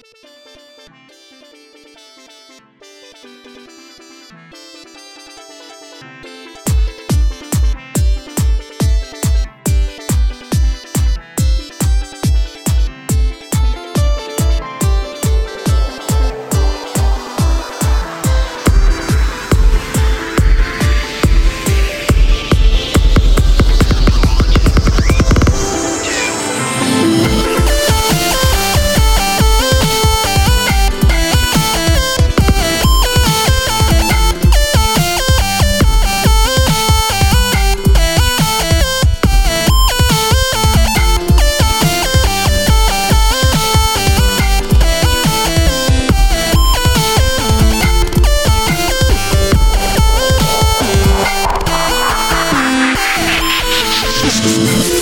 Thank you. Christmas.